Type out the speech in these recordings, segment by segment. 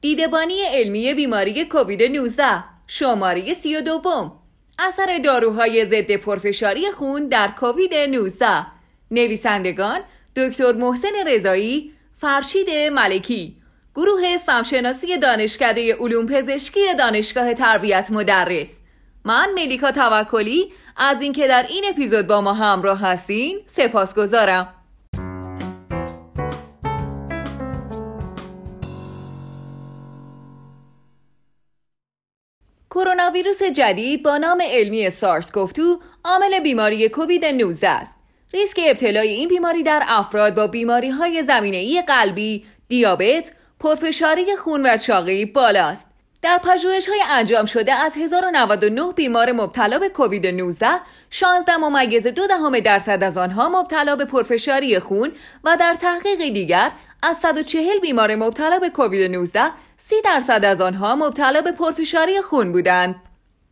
دیدبانی علمی بیماری کووید 19 شماره سی و دوم. اثر داروهای ضد پرفشاری خون در کووید 19 نویسندگان دکتر محسن رضایی فرشید ملکی. گروه سمشناسی دانشکده علوم پزشکی دانشگاه تربیت مدرس. من ملیکا توکلی از اینکه در این اپیزود با ما همراه هستین سپاسگزارم. ویروس جدید با نام علمی سارس کوفتو عامل بیماری کووید 19 است. ریسک ابتلای این بیماری در افراد با بیماری های زمینه ای قلبی، دیابت، پرفشاری خون و چاقی بالاست. در پژوهش های انجام شده از 1099 بیمار مبتلا به کووید 19 16 ممیز دو دهم درصد از آنها مبتلا به پرفشاری خون و در تحقیق دیگر از 140 بیمار مبتلا به کووید 19 سی درصد از آنها مبتلا به پرفشاری خون بودند.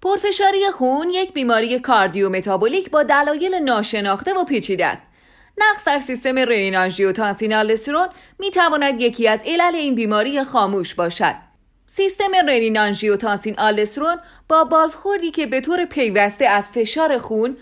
پرفشاری خون یک بیماری کاردیومتابولیک با دلایل ناشناخته و پیچیده است. نقص در سیستم رنین آنژیوتانسین می تواند یکی از علل این بیماری خاموش باشد. سیستم رنین آنژیوتانسین آلسترون با بازخوردی که به طور پیوسته از فشار خون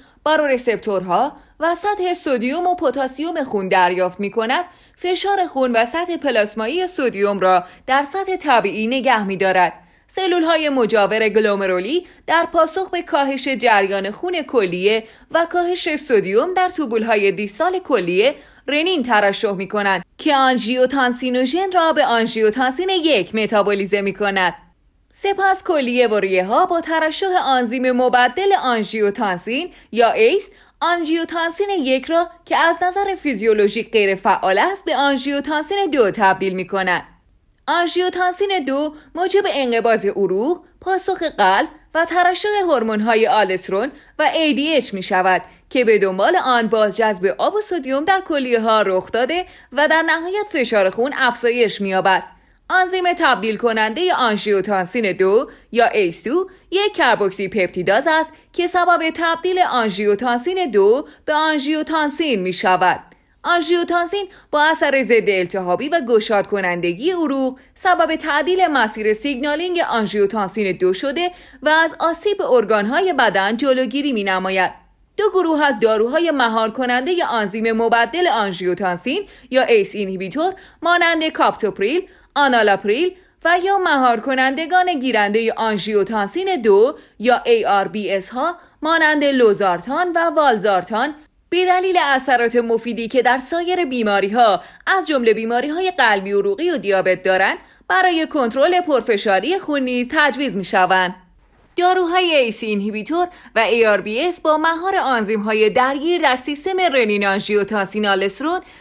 رسپتورها و سطح سودیوم و پتاسیم خون دریافت می کند فشار خون و سطح پلاسمایی sodium را در سطح طبیعی نگه می دارد. سلول های مجاور گلومرولی در پاسخ به کاهش جریان خون کلیه و کاهش sodium در توبول های دیستال کلیه رنین ترشح می کنند که آنژیوتانسینوژن را به آنژیوتانسین یک متابولیزه می کند. سپس کلیه و ریه ها با ترشح آنزیم مبدل آنژیوتانسین یا ACE آنژیوتانسین یک را که از نظر فیزیولوژیک غیر فعال است به آنژیوتانسین دو تبدیل می کند. آنژیوتانسین دو موجب انقباض عروق، پاسخ قلب و ترشح های آلسترون و ADH می شود که به دنبال آن بازجذب آب و سدیم در کلیه ها رخ داده و در نهایت فشار خون افزایش می‌یابد. آنزیم تبدیل کننده آنژیوتانسین دو یا ACE2 یک کربوکسی پپتیداز است که سبب تبدیل آنژیوتانسین دو به آنژیوتانسین می شود. آنژیوتانسین با اثر ضد التهابی و گشاد کنندگی عروق سبب تعدیل مسیر signaling آنژیوتانسین دو شده و از آسیب ارگانهای بدن جلوگیری می نماید. دو گروه از داروهای مهار کننده آنزیم مبدل آنژیوتانسین یا ACE inhibitor مانند کاپتوپریل انالاپریل و یا مهار کنندگان گیرنده آنژیوتانسین دو یا ARBs ها مانند لوزارتان و والزارتان به دلیل اثرات مفیدی که در سایر بیماری ها از جمله بیماری های قلبی عروقی و دیابت دارند برای کنترل پرفشاری خون نیز تجویز می شوند. داروهای ACE inhibitor و ARBs با مهار آنزیم های درگیر در سیستم رنین آنژیوتانسین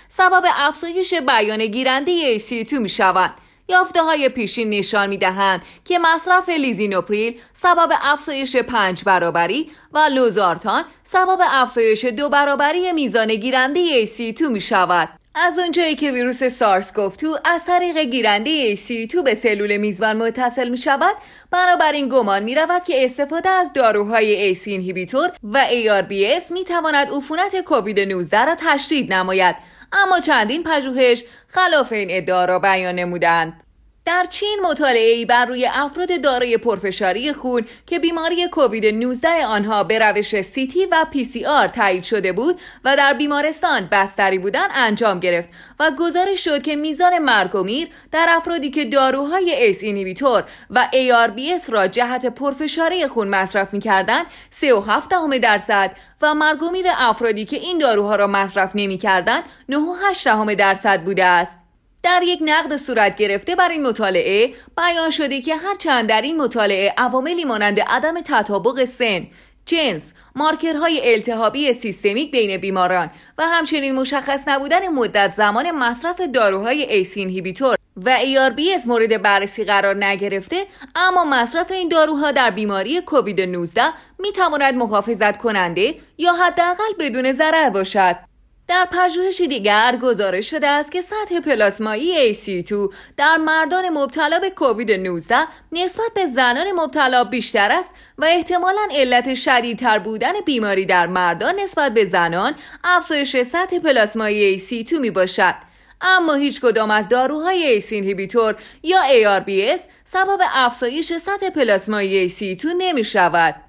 سبب افزایش بیان گیرنده ACE2 می شوند یافته های پیشین نشان می دهند که مصرف لیزینوپریل سبب افزایش پنج برابری و لوزارتان سبب افزایش دو برابری میزان گیرنده ACE2 می شود. از اونجایی که ویروس SARS-CoV-2 از طریق گیرنده ACE2 به سلول میزبان متصل می شود بنابراین گمان می رود که استفاده از داروهای ACE inhibitor و ARBs می تواند عفونت کووید 19 را تشدید نماید اما چندین پژوهش خلاف این ادعا را بیان نمودند. در چین مطالعه بر روی افراد دارای پرفشاری خون که بیماری کووید 19 آنها به روش CT و PCR تایید شده بود و در بیمارستان بستری بودن انجام گرفت و گزارش شد که میزان مرگ و میر در افرادی که داروهای ACE inhibitor و ARBs را جهت پرفشاری خون مصرف می‌کردند 3.7 درصد و مرگ و میر افرادی که این داروها را مصرف نمی‌کردند 9.8 درصد بوده است. در یک نقد صورت گرفته بر این مطالعه بیان شده که هرچند در این مطالعه عواملی مانند عدم تطابق سن جنس، مارکرهای التهابی سیستمیک بین بیماران و همچنین مشخص نبودن مدت زمان مصرف داروهای ACE inhibitor و ARBs مورد بررسی قرار نگرفته اما مصرف این داروها در بیماری کووید 19 می تواند محافظت کننده یا حداقل بدون ضرر باشد. در پژوهش دیگر گزارش شده است که سطح پلاسمایی ACE2 در مردان مبتلا به کووید 19 نسبت به زنان مبتلا بیشتر است و احتمالا علت شدیدتر بودن بیماری در مردان نسبت به زنان افزایش سطح پلاسمایی ACE2 می باشد. اما هیچ کدام از داروهای ACE inhibitor یا ARBs سبب افزایش سطح پلاسمایی AC2 نمی شود.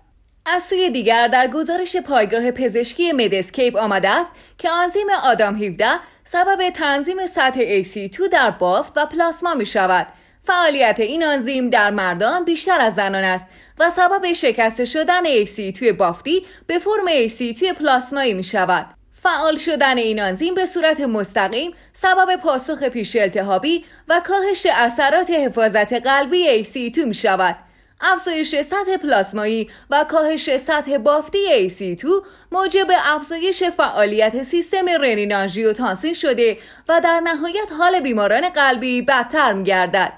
از سوی دیگر در گزارش پایگاه پزشکی مدسکیپ آمده است که آنزیم آدام 17 سبب تنظیم سطح AC2 در بافت و پلاسما می شود. فعالیت این آنزیم در مردان بیشتر از زنان است و سبب شکسته شدن AC توی بافتی به فرم AC توی پلاسمایی می شود. فعال شدن این آنزیم به صورت مستقیم سبب پاسخ پیش التهابی و کاهش اثرات حفاظت قلبی AC2 می شود. افزایش سطح پلاسمایی و کاهش سطح بافتی ACE2 موجب افزایش فعالیت سیستم رنین آنژیوتانسین شده و در نهایت حال بیماران قلبی بدتر می گردد.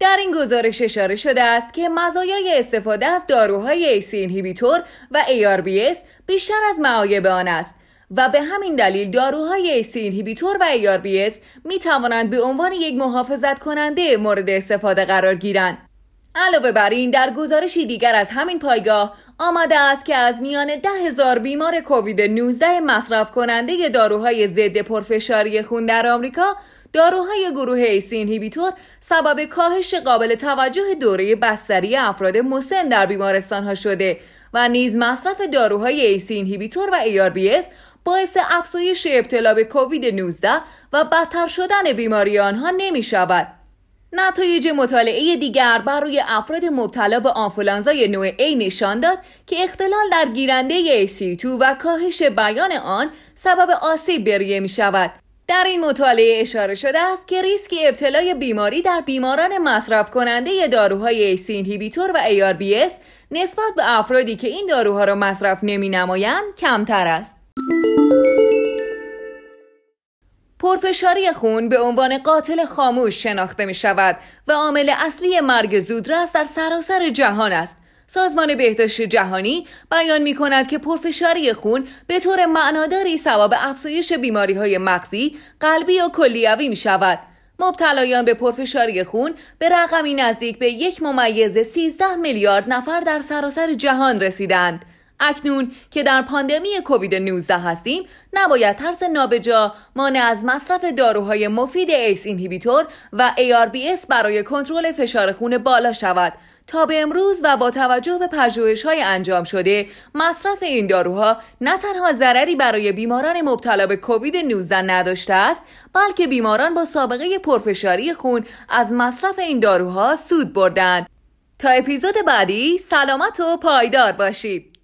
در این گزارش اشاره شده است که مزایای استفاده از داروهای ACE inhibitor و ARBs بیشتر از معایب آن است و به همین دلیل داروهای ACE inhibitor و ARBs می توانند به عنوان یک محافظت کننده مورد استفاده قرار گیرند. علاوه بر این در گزارشی دیگر از همین پایگاه آمده است که از میان ده هزار بیمار کووید 19 مصرف کننده داروهای ضد پرفشاری خون در آمریکا داروهای گروه ACE inhibitor سبب کاهش قابل توجه دوره بستری افراد مسن در بیمارستان ها شده و نیز مصرف داروهای ACE inhibitor و ARBs باعث افزایش ابتلا به کووید 19 و بدتر شدن بیماری آنها نمی شود. نتایج مطالعه دیگر بر روی افراد مبتلا به آنفولانزای نوع A نشان داد که اختلال در گیرنده ACE2 و کاهش بیان آن سبب آسیب به ریه می شود. در این مطالعه اشاره شده است که ریسک ابتلای بیماری در بیماران مصرف کننده داروهای ACE inhibitor و ARBs نسبت به افرادی که این داروها را مصرف نمی نمایند کمتر است. پرفشاری خون به عنوان قاتل خاموش شناخته می شود و عامل اصلی مرگ زودرس در سراسر جهان است. سازمان بهداشت جهانی بیان می کند که پرفشاری خون به طور معناداری سبب افزایش بیماری های مغزی، قلبی و کلیوی می شود. مبتلایان به پرفشاری خون به رقمی نزدیک به یک ممیز 13 میلیارد نفر در سراسر جهان رسیدند. اکنون که در پاندمی کووید 19 هستیم نباید ترس نابجا مانع از مصرف داروهای مفید ایس اینهیبیتور و ARBS برای کنترل فشار خون بالا شود. تا به امروز و با توجه به پژوهش های انجام شده مصرف این داروها نه تنها ضرری برای بیماران مبتلا به کووید 19 نداشته است بلکه بیماران با سابقه پرفشاری خون از مصرف این داروها سود بردند. تا اپیزود بعدی سلامت و پایدار باشید.